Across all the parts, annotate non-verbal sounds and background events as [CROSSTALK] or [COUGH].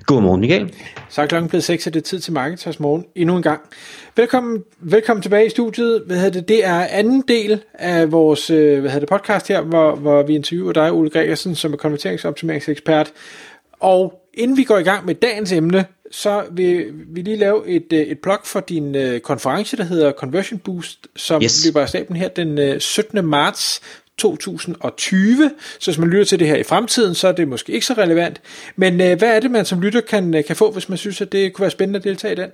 Godmorgen Michael. Så er klokken blevet 6, og det er tid til Marketers Morgen endnu en gang. Velkommen, velkommen tilbage i studiet. Hvad hedder det? det er anden del af vores øh, hvad hedder det, podcast her, hvor, hvor vi interviewer dig, Ole Gregersen, som er konverteringsoptimeringsekspert. Og inden vi går i gang med dagens emne, så vil vi lige lave et, øh, et blog for din øh, konference, der hedder Conversion Boost, som yes. løber af staben her den 17. marts 2020. Så hvis man lytter til det her i fremtiden, så er det måske ikke så relevant. Men øh, hvad er det, man som lytter kan, kan få, hvis man synes, at det kunne være spændende at deltage i den?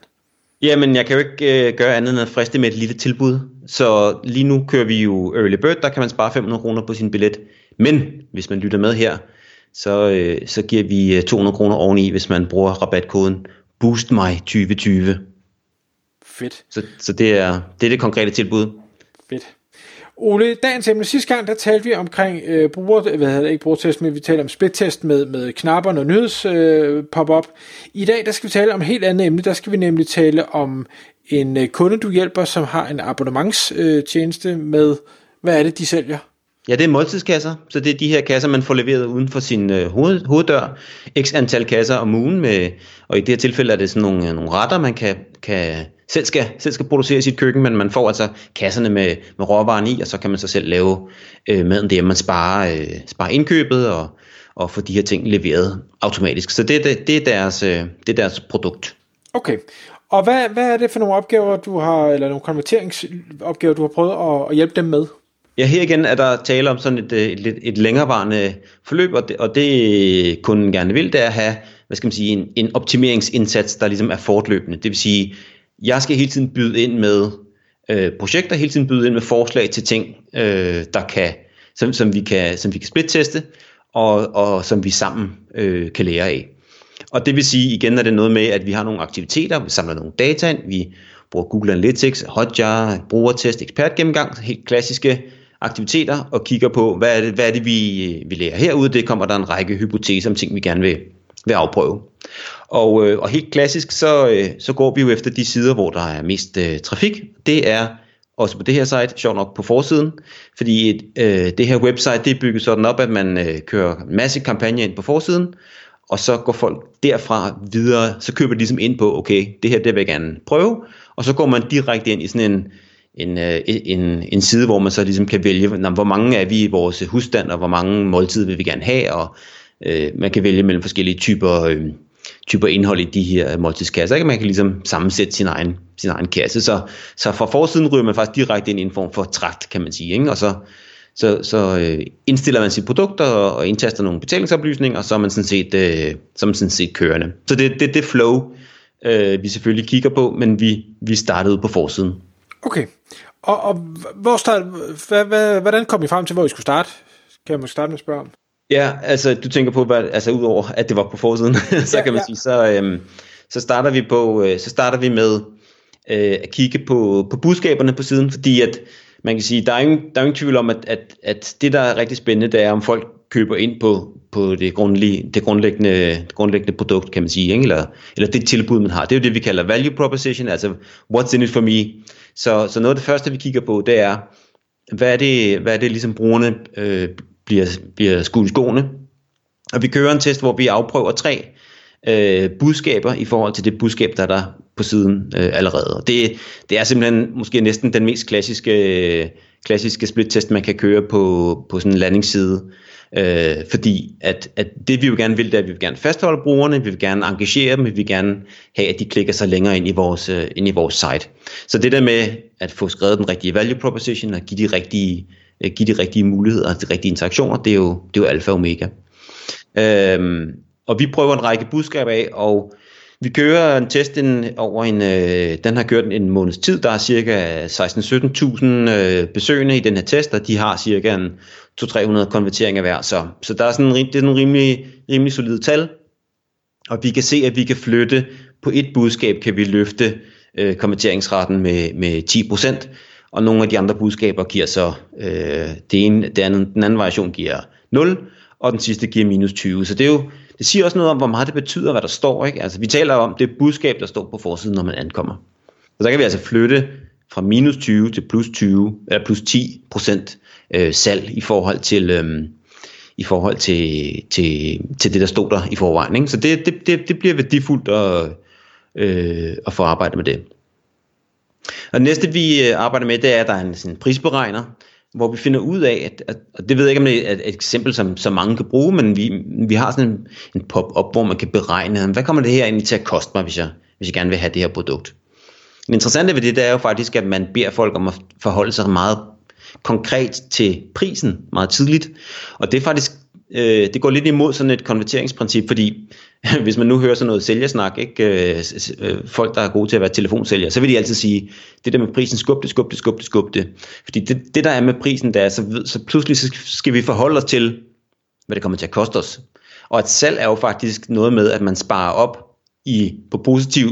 Jamen, jeg kan jo ikke øh, gøre andet end at friste med et lille tilbud. Så lige nu kører vi jo Early Bird, der kan man spare 500 kroner på sin billet. Men hvis man lytter med her, så, øh, så giver vi 200 kroner oveni, hvis man bruger rabatkoden BOOSTMY2020. Fedt. Så, så det, er, det er det konkrete tilbud. Fedt. Ole, dagens emne, sidste gang, der talte vi omkring øh, bruger, hvad hedder det, ikke brugertest, men vi talte om splittest med, med knapperne og nyheds øh, pop-up. I dag, der skal vi tale om et helt andet emne, der skal vi nemlig tale om en øh, kunde, du hjælper, som har en abonnementstjeneste øh, med, hvad er det, de sælger? Ja, det er måltidskasser, så det er de her kasser, man får leveret uden for sin øh, hoved, hoveddør. X antal kasser om ugen, med, og i det her tilfælde er det sådan nogle, øh, nogle retter, man kan, kan selv skal, selv skal producere i sit køkken, men man får altså kasserne med, med råvaren i, og så kan man så selv lave øh, maden der, man sparer, øh, sparer indkøbet og, og få de her ting leveret automatisk. Så det, det, det, er, deres, øh, det er deres produkt. Okay, og hvad, hvad er det for nogle opgaver, du har, eller nogle konverteringsopgaver, du har prøvet at, at hjælpe dem med? Ja, her igen er der tale om sådan et, øh, et, et, et længerevarende forløb, og det, og det øh, kunden gerne vil, det er at have hvad skal man sige, en, en optimeringsindsats, der ligesom er fortløbende. Det vil sige, jeg skal hele tiden byde ind med øh, projekter, hele tiden byde ind med forslag til ting, øh, der kan, som, som, vi kan, som vi kan splitteste, og, og som vi sammen øh, kan lære af. Og det vil sige, igen er det noget med, at vi har nogle aktiviteter, vi samler nogle data ind, vi bruger Google Analytics, Hotjar, brugertest, ekspertgennemgang, helt klassiske aktiviteter, og kigger på, hvad er det, hvad er det vi, vi lærer herude. Det kommer der en række hypoteser om ting, vi gerne vil, vil afprøve. Og, øh, og helt klassisk, så, øh, så går vi jo efter de sider, hvor der er mest øh, trafik. Det er også på det her site, sjovt nok på forsiden, fordi et, øh, det her website, det er bygget sådan op, at man øh, kører en masse kampagner ind på forsiden, og så går folk derfra videre, så køber de ligesom ind på, okay, det her det vil jeg gerne prøve, og så går man direkte ind i sådan en, Øh, en, en, en side, hvor man så ligesom kan vælge, hvor mange er vi i vores husstand, og hvor mange måltider vil vi gerne have, og øh, man kan vælge mellem forskellige typer øh, typer indhold i de her måltidskasser. Ikke? Man kan ligesom sammensætte sin egen, sin egen kasse. Så, så fra forsiden ryger man faktisk direkte ind i en form for trakt, kan man sige. Ikke? Og så, så, så øh, indstiller man sit produkt og, og indtaster nogle betalingsoplysninger, og så er man sådan set, øh, så er man sådan set kørende. Så det er det, det flow, øh, vi selvfølgelig kigger på, men vi, vi startede på forsiden. Okay. Og, og hvor start, hvad, hvad, hvordan kom I frem til, hvor I skulle starte? Kan jeg måske starte med at spørge om? Ja, altså du tænker på, hvad, altså udover at det var på forsiden, [LAUGHS] så ja, kan man ja. sige, så, øhm, så starter vi på, øh, så starter vi med øh, at kigge på, på budskaberne på siden, fordi at man kan sige, der er ingen, der er ingen tvivl om, at, at, at det der er rigtig spændende, det er om folk køber ind på, på det, grundlig, det, grundlæggende, det grundlæggende produkt, kan man sige, ikke? Eller, eller det tilbud, man har. Det er jo det, vi kalder value proposition, altså what's in it for me. Så, så noget af det første, vi kigger på, det er, hvad er det, hvad er det ligesom brugerne øh, bliver, bliver skudt i skoene. Og vi kører en test, hvor vi afprøver tre øh, budskaber i forhold til det budskab, der er der på siden øh, allerede. Det, det er simpelthen måske næsten den mest klassiske, øh, klassiske split-test, man kan køre på, på sådan en landingsside. Øh, fordi at, at det vi jo gerne vil, det er, at vi vil gerne fastholde brugerne, vi vil gerne engagere dem, vi vil gerne have, at de klikker sig længere ind i vores, øh, ind i vores site. Så det der med at få skrevet den rigtige value proposition og give de rigtige øh, give de rigtige muligheder, de rigtige interaktioner, det er jo, det er jo alfa og omega. Øh, og vi prøver en række budskaber af, og vi kører en test en, over en, øh, den har kørt en måneds tid, der er cirka 16-17.000 øh, besøgende i den her test, og de har cirka en 200-300 konverteringer hver, så, så der er sådan, det er nogle rimelig, rimelig solide tal, og vi kan se, at vi kan flytte, på et budskab kan vi løfte øh, konverteringsraten med, med 10%, og nogle af de andre budskaber giver så, øh, det ene, det andet, den anden variation giver 0, og den sidste giver minus 20. Så det, er jo, det siger også noget om, hvor meget det betyder, hvad der står. Ikke? Altså, vi taler om det budskab, der står på forsiden, når man ankommer. Så der kan vi altså flytte fra minus 20 til plus 20, eller plus 10 procent øh, salg i forhold til, øh, i forhold til, til, til det, der stod der i forvejen. Ikke? Så det, det, det, det bliver værdifuldt at, øh, at få arbejdet med det. Og det næste vi øh, arbejder med, det er, at der er en sådan prisberegner, hvor vi finder ud af, at, at og det ved jeg ikke, om det er et, et eksempel, som, som mange kan bruge, men vi, vi har sådan en, en pop-up, hvor man kan beregne, hvad kommer det her egentlig til at koste mig, hvis jeg, hvis jeg gerne vil have det her produkt. Det interessante ved det, det er jo faktisk, at man beder folk om at forholde sig meget konkret til prisen meget tidligt. Og det er faktisk, øh, det går lidt imod sådan et konverteringsprincip, fordi [LAUGHS] hvis man nu hører sådan noget sælgersnak, ikke? Øh, øh, folk der er gode til at være telefonsælger, så vil de altid sige, det der med prisen, skub det, skub det, skub det, skub det. Fordi det, det der er med prisen, der er, så, så pludselig så skal vi forholde os til, hvad det kommer til at koste os. Og et salg er jo faktisk noget med, at man sparer op i, på positiv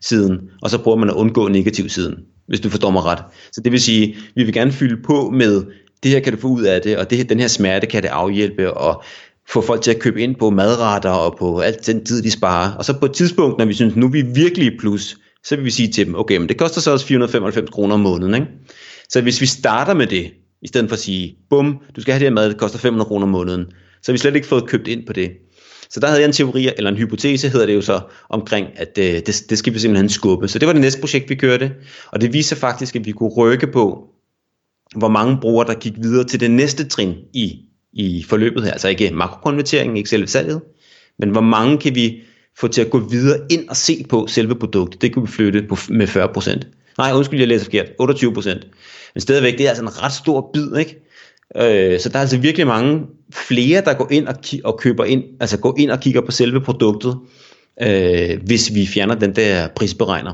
siden, og så prøver man at undgå negativ siden, hvis du forstår mig ret. Så det vil sige, vi vil gerne fylde på med, det her kan du få ud af det, og det den her smerte kan det afhjælpe, og få folk til at købe ind på madretter og på alt den tid, de sparer. Og så på et tidspunkt, når vi synes, nu er vi virkelig plus, så vil vi sige til dem, okay, men det koster så også 495 kroner om måneden. Ikke? Så hvis vi starter med det, i stedet for at sige, bum, du skal have det her mad, det koster 500 kroner om måneden, så har vi slet ikke fået købt ind på det. Så der havde jeg en teori, eller en hypotese hedder det jo så, omkring, at øh, det, det skal vi simpelthen skubbe. Så det var det næste projekt, vi kørte, og det viste faktisk, at vi kunne rykke på, hvor mange brugere, der gik videre til det næste trin i, i forløbet her. Altså ikke makrokonverteringen, ikke selve salget, men hvor mange kan vi få til at gå videre ind og se på selve produktet. Det kunne vi flytte på, med 40%. Nej, undskyld, jeg læser forkert. 28%. Men stadigvæk, det er altså en ret stor bid, ikke? Øh, så der er altså virkelig mange flere, der går ind og, ki- og køber ind, altså går ind og kigger på selve produktet, øh, hvis vi fjerner den der prisberegner.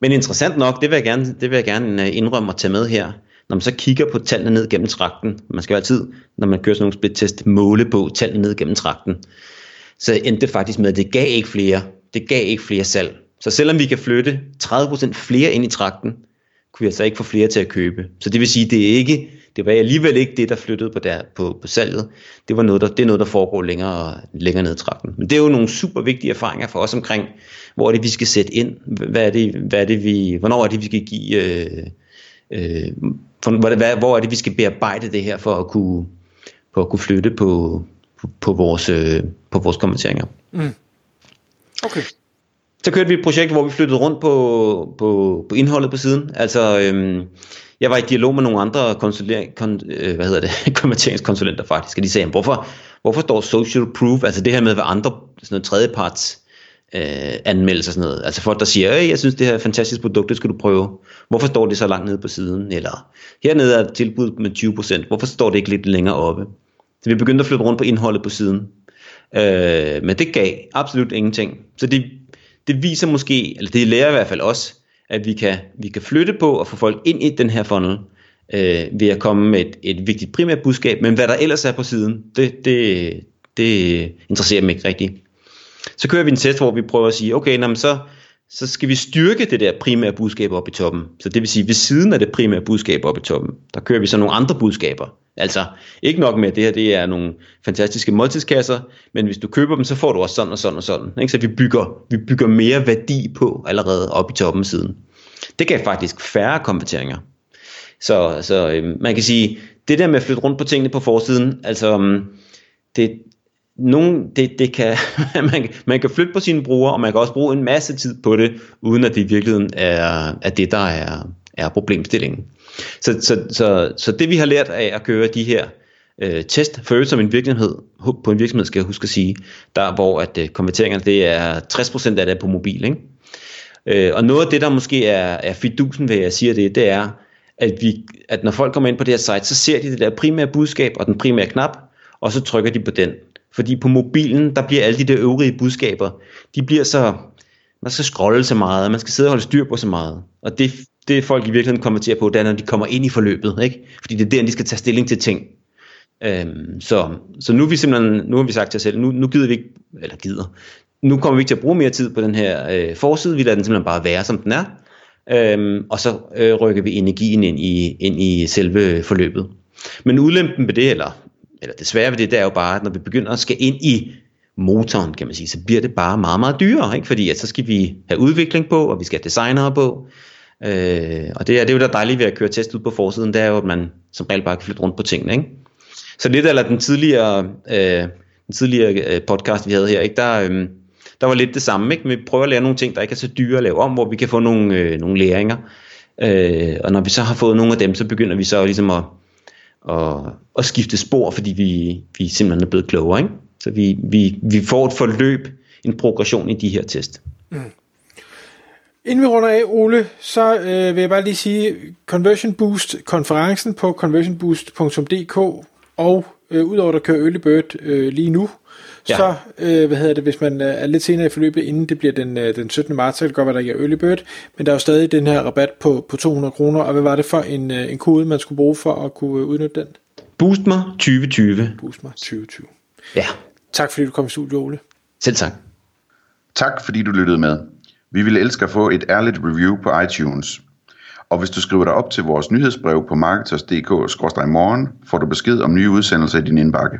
Men interessant nok, det vil jeg gerne, det vil jeg gerne øh, indrømme at tage med her, når man så kigger på tallene ned gennem trakten, man skal jo altid, når man kører sådan nogle split måle på tallene ned gennem trakten, så endte det faktisk med, at det gav ikke flere, det gav ikke flere salg. Så selvom vi kan flytte 30% flere ind i trakten, kunne vi altså ikke få flere til at købe. Så det vil sige, det er ikke, det var alligevel ikke det, der flyttede på, der, på, på salget. Det, var noget, der, det er noget, der foregår længere, længere ned i trakten. Men det er jo nogle super vigtige erfaringer for os omkring, hvor er det, vi skal sætte ind, hvad er det, hvad er det vi, hvornår er det, vi skal give, øh, øh, for, hvor, hvad, hvor er det, vi skal bearbejde det her for at kunne, for at kunne flytte på, på, på, vores, øh, på vores kommenteringer. Mm. Okay. Så kørte vi et projekt, hvor vi flyttede rundt på, på, på indholdet på siden. Altså, øhm, jeg var i dialog med nogle andre kon, øh, hvad hedder det, [LAUGHS] konverteringskonsulenter faktisk, og de sagde, hvorfor, hvorfor står social proof, altså det her med, hvad andre sådan noget tredjeparts øh, anmeldelser og sådan noget. Altså folk, der siger, jeg synes, det her er et fantastisk produkt, det skal du prøve. Hvorfor står det så langt nede på siden? Eller hernede er tilbud med 20%, hvorfor står det ikke lidt længere oppe? Så vi begyndte at flytte rundt på indholdet på siden. Øh, men det gav absolut ingenting. Så det, det viser måske, eller det lærer i hvert fald os, at vi kan, vi kan flytte på og få folk ind i den her funnel, øh, ved at komme med et, et vigtigt primært budskab, men hvad der ellers er på siden, det, det, det interesserer mig ikke rigtigt. Så kører vi en test, hvor vi prøver at sige, okay, nå, så, så skal vi styrke det der primære budskab op i toppen. Så det vil sige, ved siden af det primære budskab op i toppen, der kører vi så nogle andre budskaber. Altså, ikke nok med, at det her det er nogle fantastiske måltidskasser, men hvis du køber dem, så får du også sådan og sådan og sådan. Ikke? Så vi bygger, vi bygger mere værdi på allerede op i toppen siden. Det gav faktisk færre konverteringer. Så, så øh, man kan sige, det der med at flytte rundt på tingene på forsiden, altså øhm, det, nogen, det, det kan, [LAUGHS] man, man kan flytte på sine brugere, og man kan også bruge en masse tid på det, uden at det i virkeligheden er, er det, der er, er problemstillingen. Så, så, så, så det vi har lært af at køre de her øh, test, for som en virksomhed, på en virksomhed skal jeg huske at sige, der hvor at øh, konverteringerne, det er 60% af det er på mobil, ikke? Øh, og noget af det, der måske er, er fidusen ved, at jeg siger det, det er, at, vi, at når folk kommer ind på det her site, så ser de det der primære budskab og den primære knap, og så trykker de på den. Fordi på mobilen, der bliver alle de der øvrige budskaber, de bliver så, man skal scrolle så meget, man skal sidde og holde styr på så meget. Og det, det folk i virkeligheden kommenterer på, det er, når de kommer ind i forløbet, ikke? Fordi det er der, de skal tage stilling til ting. Øhm, så, så nu, er vi simpelthen, nu har vi sagt til os selv, nu, nu gider vi ikke, eller gider, nu kommer vi ikke til at bruge mere tid på den her øh, forside, vi lader den simpelthen bare være, som den er, øhm, og så øh, rykker vi energien ind i, ind i selve forløbet. Men ulempen ved det, eller eller det svære ved det, det er jo bare, at når vi begynder at skal ind i motoren, kan man sige, så bliver det bare meget, meget dyrere, ikke? fordi at så skal vi have udvikling på, og vi skal have designere på, øh, og det er, det er jo da dejligt ved at køre test ud på forsiden, det er jo, at man som regel bare kan flytte rundt på tingene. Ikke? Så lidt eller den tidligere, øh, den tidligere øh, podcast, vi havde her, ikke? Der, øh, der var lidt det samme. Ikke? Vi prøver at lære nogle ting, der ikke er så dyre at lave om, hvor vi kan få nogle, øh, nogle læringer. Øh, og når vi så har fået nogle af dem, så begynder vi så ligesom at, og, og skifte spor, fordi vi, vi simpelthen er blevet klogere. Ikke? Så vi, vi, vi får et forløb, en progression i de her test. Mm. Inden vi runder af, Ole, så øh, vil jeg bare lige sige, Conversion Boost konferencen på conversionboost.dk og øh, udover at der kører Early Bird øh, lige nu, ja. så øh, hvad hedder det, hvis man øh, er lidt senere i forløbet, inden det bliver den, øh, den 17. marts, så kan det godt være, der ikke er Early Bird, men der er jo stadig den her rabat på, på 200 kroner, og hvad var det for en, øh, en kode, man skulle bruge for at kunne udnytte den? Boost mig 2020. Boost mig 2020. Ja. Tak fordi du kom i studiet, Ole. Selv tak. Tak fordi du lyttede med. Vi ville elske at få et ærligt review på iTunes. Og hvis du skriver dig op til vores nyhedsbrev på marketers.dk-morgen, får du besked om nye udsendelser i din indbakke.